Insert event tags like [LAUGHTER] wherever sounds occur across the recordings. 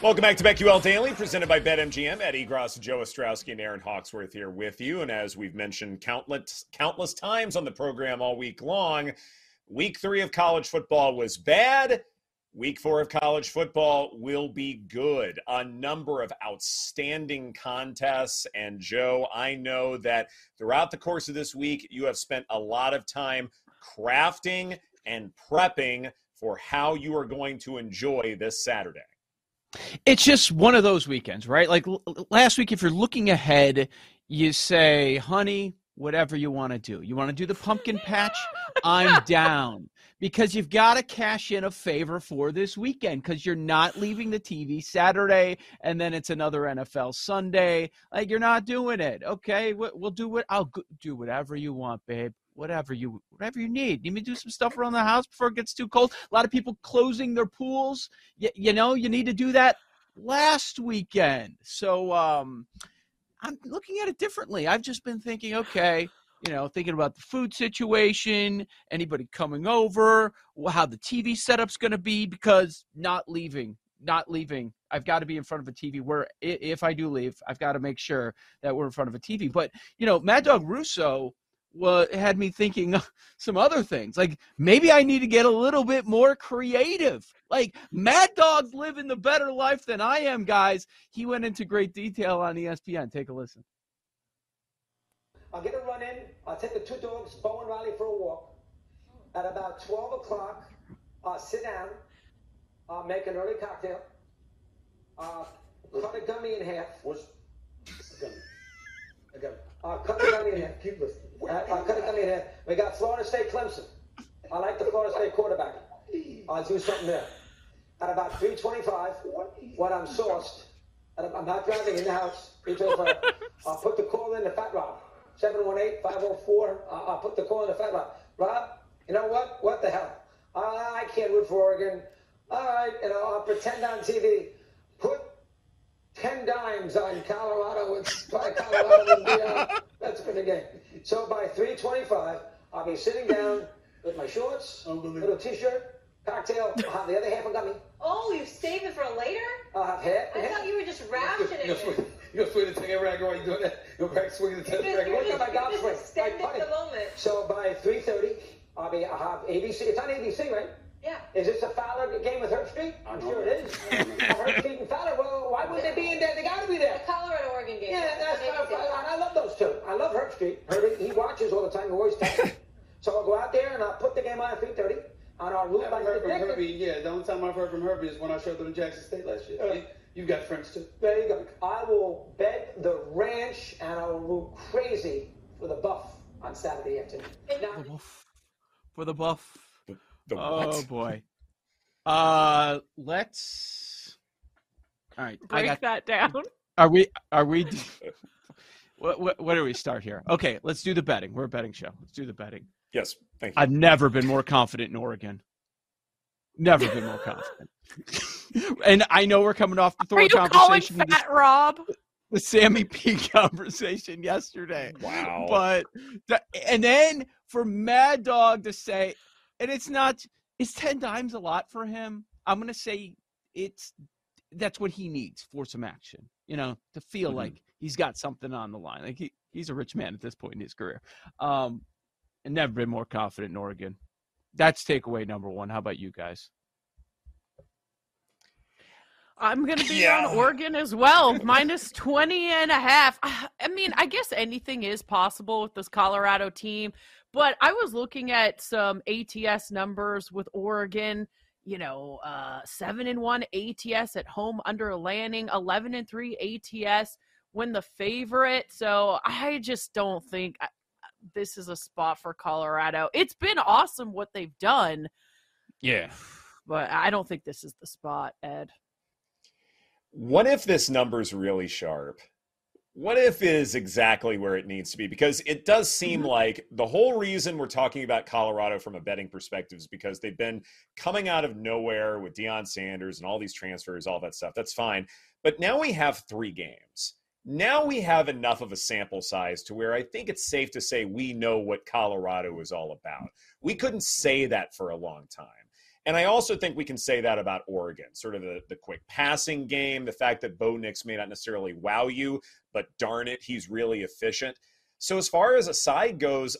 Welcome back to BetQL Daily, presented by BetMGM. Eddie Gross, Joe Ostrowski, and Erin Hawksworth here with you. And as we've mentioned countless countless times on the program all week long, week three of college football was bad. Week four of college football will be good. A number of outstanding contests. And Joe, I know that throughout the course of this week, you have spent a lot of time crafting and prepping for how you are going to enjoy this Saturday. It's just one of those weekends, right? Like l- last week, if you're looking ahead, you say, honey, whatever you want to do. You want to do the pumpkin patch? I'm [LAUGHS] down because you've got to cash in a favor for this weekend because you're not leaving the TV Saturday and then it's another NFL Sunday. Like you're not doing it. Okay, we'll do what I'll do whatever you want, babe whatever you whatever you need. You need to do some stuff around the house before it gets too cold. A lot of people closing their pools. You, you know, you need to do that last weekend. So um, I'm looking at it differently. I've just been thinking, okay, you know, thinking about the food situation, anybody coming over, how the TV setup's going to be, because not leaving, not leaving. I've got to be in front of a TV where if I do leave, I've got to make sure that we're in front of a TV. But, you know, Mad Dog Russo what had me thinking [LAUGHS] some other things. Like maybe I need to get a little bit more creative. Like Mad Dog's living the better life than I am, guys. He went into great detail on ESPN. Take a listen. I'll get a run in. I'll take the two dogs, Bo and Riley, for a walk. At about 12 o'clock, uh, sit down, uh, make an early cocktail, uh, cut a gummy in half. What's a gummy? A gummy. Uh, cut a gummy in half. Keep listening. Uh, uh, I could have come in here. We got Florida State Clemson. I like the Florida State quarterback. I'll do something there. At about 325, when I'm sourced, and I'm not driving in the house, 325, I'll put the call in the Fat Rob. 718-504, uh, I'll put the call in the Fat Rob. Rob, you know what? What the hell? I can't root for Oregon. All right, and I'll pretend on TV. Put 10 dimes on Colorado. It's Colorado in the, uh, that's been the game. So by 325, I'll be sitting down with my shorts, little t-shirt, cocktail. [LAUGHS] I'll have the other half of gummy. Oh, you saved it for later? I'll have half. I thought you were just rationing you it. You go swing the ten rag while you doing that. You go back swinging the ten rag. You're Look at my golf just swing. extending Like the moment. So by 3.30, I'll be, I'll have ABC. It's on ABC, right? Yeah. Is this a Fowler game with Herbstreit? I'm sure it is. [LAUGHS] Herbstreit and Fowler. Well, why wouldn't they be in there? They got to be there. The Colorado Oregon game. Yeah, that's Maybe what I, I love those two. I love Herbstreit. Herbie, he watches all the time. He always texts. [LAUGHS] so I'll go out there and I'll put the game on at 3.30 on our route. I've heard from Herbie. Yeah, the only time I've heard from Herbie is when I showed them in Jackson State last year. Uh, You- You've got friends too. There you go. I will bet the ranch and I will move crazy for the buff on Saturday afternoon. Now, For the buff. The, the Oh what? boy. Uh, let's. All right, I Break got. that down. Are we? Are we? [LAUGHS] What, what, where do we start here? Okay, let's do the betting. We're a betting show. Let's do the betting. Yes, thank you. I've never been more confident in Oregon. Never been more confident. [LAUGHS] and I know we're coming off the Are Thor you conversation, with Fat Rob? [LAUGHS] the Sammy P conversation yesterday. Wow. But the, and then for Mad Dog to say, and it's not, is ten dimes a lot for him? I'm gonna say it's that's what he needs for some action. You know, to feel Mhm. like he's got something on the line. Like he, he's a rich man at this point in his career. Um, and never been more confident in Oregon. That's takeaway number one. How about you guys? I'm going to be Yeah. on Oregon as well, [LAUGHS] minus 20 and a half. I [SIGHS] I mean, I guess anything is possible with this Colorado team, but I was looking at some ATS numbers with Oregon, you know, uh, 7 and 1 ATS at home under Lanning, 11 and 3 ATS when the favorite. So I just don't think I- this is a spot for Colorado. It's been awesome what they've done, Yeah. but I don't think this is the spot, Ed. What if this number's really sharp? What if is exactly where it needs to be? Because it does seem Mhm. like the whole reason we're talking about Colorado from a betting perspective is because they've been coming out of nowhere with Deion Sanders and all these transfers, all that stuff. That's fine. But now we have three games. Now we have enough of a sample size to where I think it's safe to say we know what Colorado is all about. We couldn't say that for a long time. And I also think we can say that about Oregon, sort of the, the quick passing game, the fact that Bo Nix may not necessarily wow you, but darn it, he's really efficient. So as far as a side goes,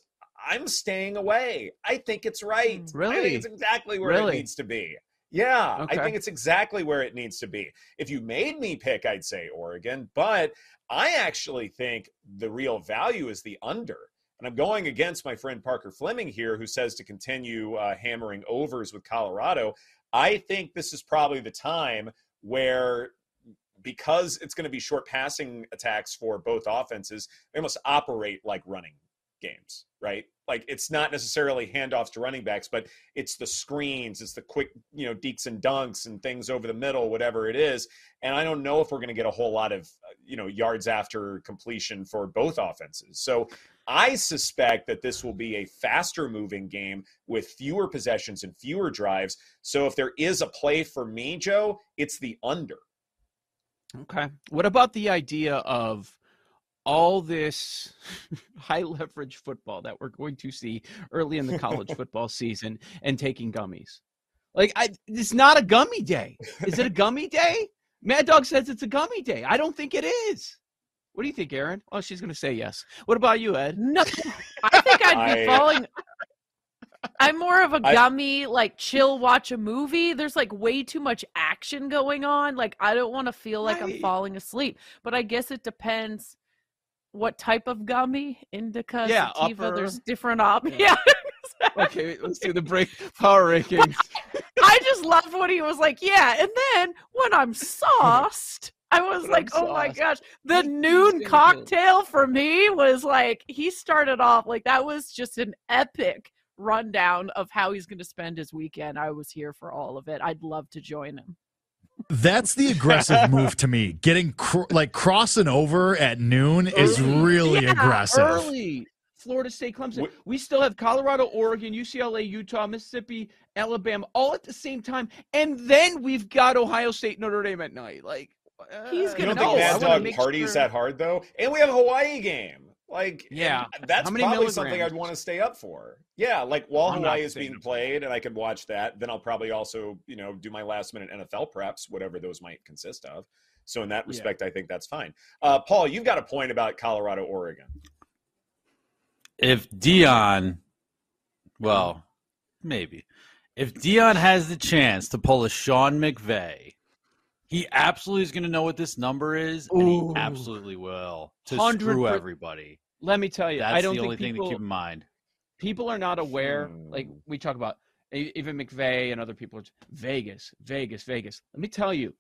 I'm staying away. I think it's right. Really? I think it's exactly where Really? it needs to be. Yeah, Okay. I think it's exactly where it needs to be. If you made me pick, I'd say Oregon, but I actually think the real value is the under. And I'm going against my friend Parker Fleming here, who says to continue uh, hammering overs with Colorado. I think this is probably the time where, because it's going to be short passing attacks for both offenses, they must operate like running games, right? Like it's not necessarily handoffs to running backs, but it's the screens, it's the quick, you know, deeks and dunks and things over the middle, whatever it is. And I don't know if we're going to get a whole lot of, uh, you know, yards after completion for both offenses. So I suspect that this will be a faster moving game with fewer possessions and fewer drives. So if there is a play for me, Joe, it's the under. Okay. What about the idea of all this [LAUGHS] high leverage football that we're going to see early in the college [LAUGHS] football season and taking gummies? Like, I, it's not a gummy day. Is it a gummy day? Mad Dog says it's a gummy day. I don't think it is. What do you think, Erin? Oh, she's going to say yes. What about you, Ed? No, I think I'd be I- falling. I'm more of a gummy, like chill, watch a movie. There's like way too much action going on. Like I don't want to feel like I'm falling asleep. But I guess it depends what type of gummy. Indica, Yeah, sativa. upper- There's different options. Yeah. Yeah. Okay, let's do the break power [LAUGHS] rankings. I just loved when he was like, "Yeah," and then when I'm [LAUGHS] sauced. I was When like, oh my gosh. The Eat noon cocktail for me was like, he started off like that was just an epic rundown of how he's going to spend his weekend. I was here for all of it. I'd love to join him. That's the aggressive move to me. Getting cr- like crossing over at noon is Early. really Yeah, aggressive. Early. Florida State, Clemson. Wh- We still have Colorado, Oregon, UCLA, Utah, Mississippi, Alabama, all at the same time, and then we've got Ohio State, Notre Dame at night. Like uh, He's You gonna don't know. think I Mad Dog make parties sure- that hard though? And we have a Hawaii game. Like, Yeah. that's How many probably something? I'd want to stay up for. Yeah, like while I'm Hawaii is being played, and I could watch that. Then I'll probably also, you know, do my last minute NFL preps, whatever those might consist of. So in that Yeah. respect, I think that's fine. Uh, Paul, you've got a point about Colorado, Oregon. if Deion, well, maybe if Deion has the chance to pull a Sean McVay, he absolutely is going to know what this number is, and he absolutely will to 100 screw everybody. let me tell you, That's I don't the think only thing to keep in mind. people are not aware. Like we talk about, even McVay and other people. are Vegas, Vegas, Vegas. Let me tell you,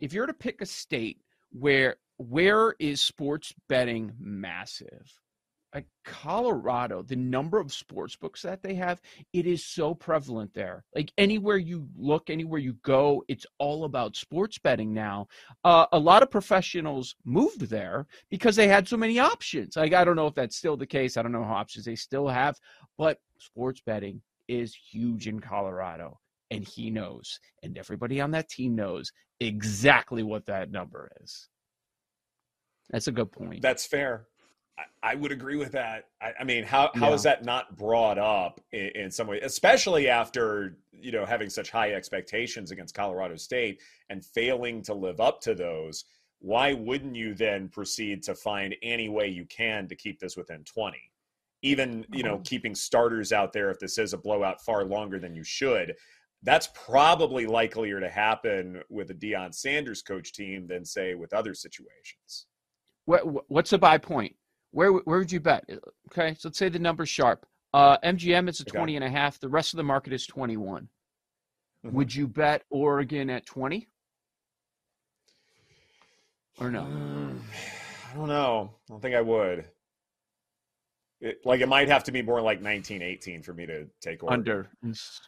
if you're to pick a state where where is sports betting massive, like Colorado, the number of sports books that they have, it is so prevalent there. Like anywhere you look, anywhere you go, it's all about sports betting now. Uh, a lot of professionals moved there because they had so many options. Like I don't know if that's still the case. I don't know how options they still have, but sports betting is huge in Colorado. And he knows, and everybody on that team knows exactly what that number is. That's a good point. That's fair. I, would agree with that. I, I mean, how how is that not brought up in, in some way, especially after you know having such high expectations against Colorado State and failing to live up to those? Why wouldn't you then proceed to find any way you can to keep this within twenty? Even you know, mm-hmm. keeping starters out there if this is a blowout far longer than you should. That's probably likelier to happen with a Deion Sanders coach team than say with other situations. What, what's the buy point? Where where would you bet? Okay, so let's say the number's sharp. Uh, MGM is a Okay. 20 and a half. The rest of the market is 21. Mhm. Would you bet Oregon at 20? Or no? Mm, I don't know. I don't think I would. It, like it might have to be more like 1918 for me to take Oregon. Under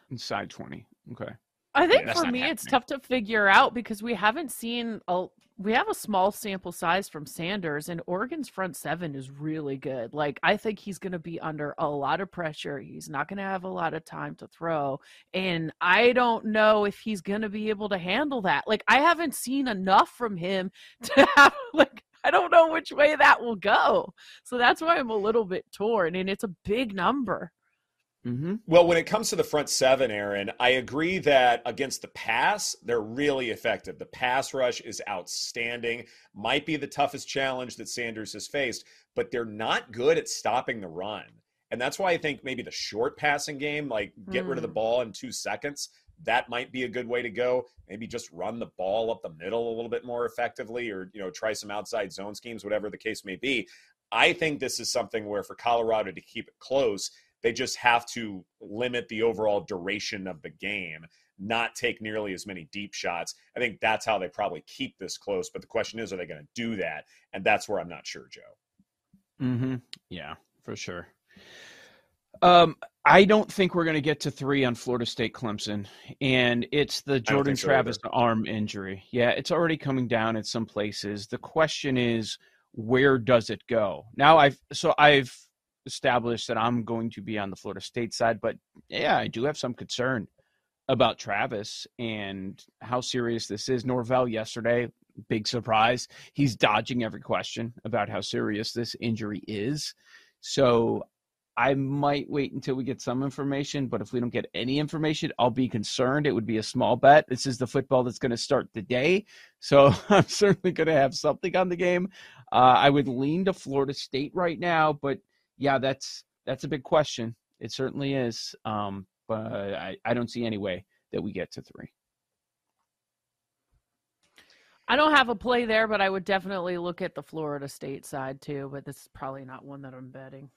inside 20. Okay. I think that's for me, it's tough to figure out because we haven't seen a. We have a small sample size from Sanders, and Oregon's front seven is really good. Like, I think he's going to be under a lot of pressure. He's not going to have a lot of time to throw. And I don't know if he's going to be able to handle that. Like, I haven't seen enough from him [LAUGHS] to have, like, I don't know which way that will go. So that's why I'm a little bit torn, and it's a big number. Mm-hmm. Well, when it comes to the front seven, Erin, I agree that against the pass, they're really effective. The pass rush is outstanding. Might be the toughest challenge that Sanders has faced, but they're not good at stopping the run. And that's why I think maybe the short passing game, like get rid of the Mm. ball in two seconds, that might be a good way to go. Maybe just run the ball up the middle a little bit more effectively, or you know, try some outside zone schemes, whatever the case may be. I think this is something where for Colorado to keep it close, they just have to limit the overall duration of the game, not take nearly as many deep shots. I think that's how they probably keep this close. But the question is, are they going to do that? And that's where I'm not sure, Joe. Mm-hmm. Yeah, for sure. Um, I don't think we're going to get to three on Florida State Clemson, and it's the Jordan so Travis either. arm injury. Yeah, it's already coming down at some places. The question is, where does it go? Now, I've so I've established that I'm going to be on the Florida State side, but yeah, I do have some concern about Travis and how serious this is. Norvell yesterday, big surprise. He's dodging every question about how serious this injury is. So I might wait until we get some information, but if we don't get any information, I'll be concerned. It would be a small bet. This is the football that's going to start the day. So [LAUGHS] I'm certainly going to have something on the game. Uh, I would lean to Florida State right now, but yeah, that's that's a big question. It certainly is. Um, but I, I don't see any way that we get to three. I don't have a play there, but I would definitely look at the Florida State side too. But this is probably not one that I'm betting.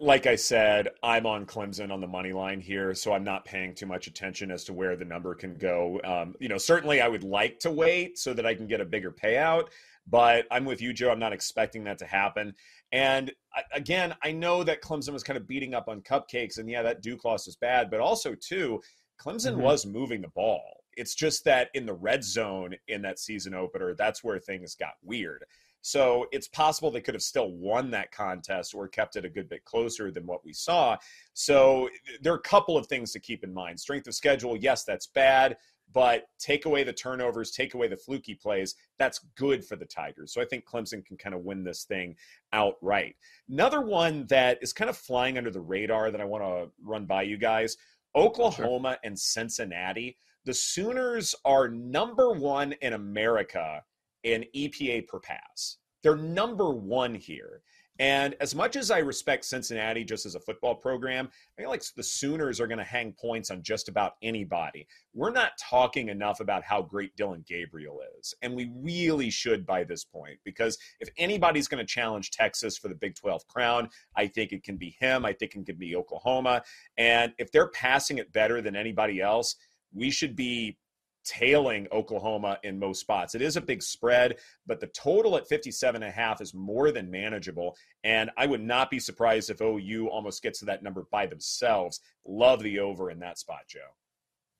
Like I said, I'm on Clemson on the money line here, so I'm not paying too much attention as to where the number can go. Um, you know, certainly I would like to wait so that I can get a bigger payout, but I'm with you, Joe. I'm not expecting that to happen. And again, I know that Clemson was kind of beating up on cupcakes, and yeah, that Duke loss is bad, but also too, Clemson Mhm. was moving the ball. It's just that in the red zone in that season opener, that's where things got weird. So it's possible they could have still won that contest or kept it a good bit closer than what we saw. So there are a couple of things to keep in mind. Strength of schedule, yes, that's bad, but take away the turnovers, take away the fluky plays, that's good for the Tigers. So I think Clemson can kind of win this thing outright. Another one that is kind of flying under the radar that I want to run by you guys Oklahoma and Cincinnati. The Sooners are number one in America in EPA per pass. They're number one here. And as much as I respect Cincinnati just as a football program, I feel like the Sooners are going to hang points on just about anybody. We're not talking enough about how great Dillon Gabriel is. And we really should by this point, because if anybody's going to challenge Texas for the Big 12 crown, I think it can be him. I think it can be Oklahoma. And if they're passing it better than anybody else, we should be tailing Oklahoma in most spots. It is a big spread, but the total at 57 and a half is more than manageable. And I would not be surprised if OU almost gets to that number by themselves. Love the over in that spot, Joe.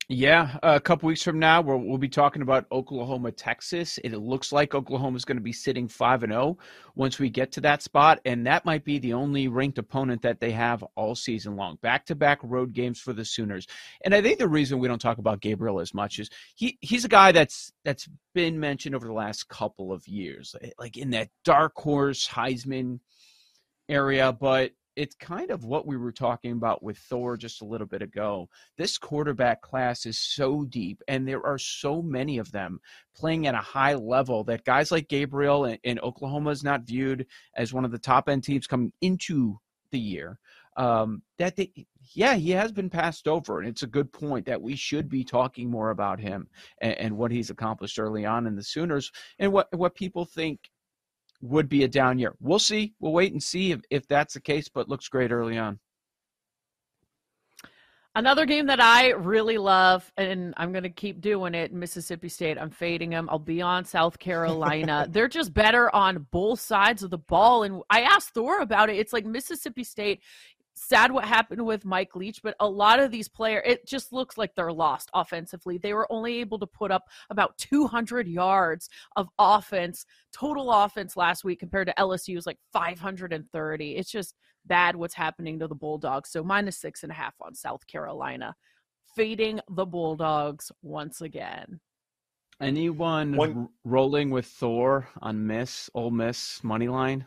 Yeah, uh, a couple weeks from now, we'll, we'll be talking about Oklahoma, Texas. It looks like Oklahoma is going to be sitting five and zero once we get to that spot, and that might be the only ranked opponent that they have all season long. Back to back road games for the Sooners, and I think the reason we don't talk about Gabriel as much is he he's a guy that's that's been mentioned over the last couple of years, like in that dark horse Heisman area, but it's kind of what we were talking about with Thor just a little bit ago. This quarterback class is so deep, and there are so many of them playing at a high level that guys like Gabriel in, and Oklahoma is not viewed as one of the top end teams coming into the year. Um, that they, yeah, he has been passed over, and it's a good point that we should be talking more about him and, and what he's accomplished early on in the Sooners and what what people think would be a down year. We'll see. We'll wait and see if, if that's the case, but looks great early on. Another game that I really love, and I'm going to keep doing it Mississippi State. I'm fading them. I'll be on South Carolina. [LAUGHS] They're just better on both sides of the ball. And I asked Thor about it. It's like Mississippi State. Sad what happened with Mike Leach, but a lot of these players, it just looks like they're lost offensively. They were only able to put up about 200 yards of offense, total offense last week compared to LSU's like 530. It's just bad what's happening to the Bulldogs. So minus six and a half on South Carolina, fading the Bulldogs once again. Anyone One- r- rolling with Thor on Miss Ole Miss money line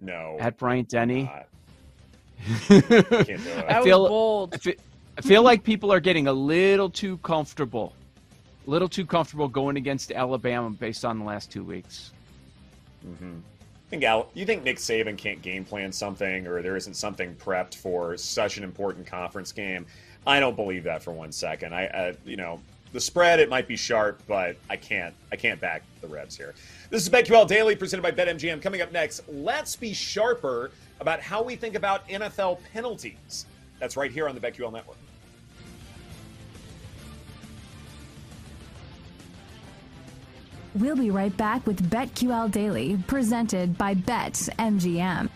No. at Bryant Denny? not. [LAUGHS] Can't do it. That feel- bold. I fe- I feel like people are getting a little too comfortable, a little too comfortable going against Alabama based on the last two weeks. Mm-hmm. I think Al, you think Nick Saban can't game plan something, or there isn't something prepped for such an important conference game? I don't believe that for one second. I, I you know, the spread it might be sharp, but I can't, I can't back the Revs here. This is BetQL Daily presented by BetMGM. Coming up next, let's be sharper about how we think about NFL penalties. That's right here on the BetQL Network. We'll be right back with BetQL Daily, presented by BetMGM.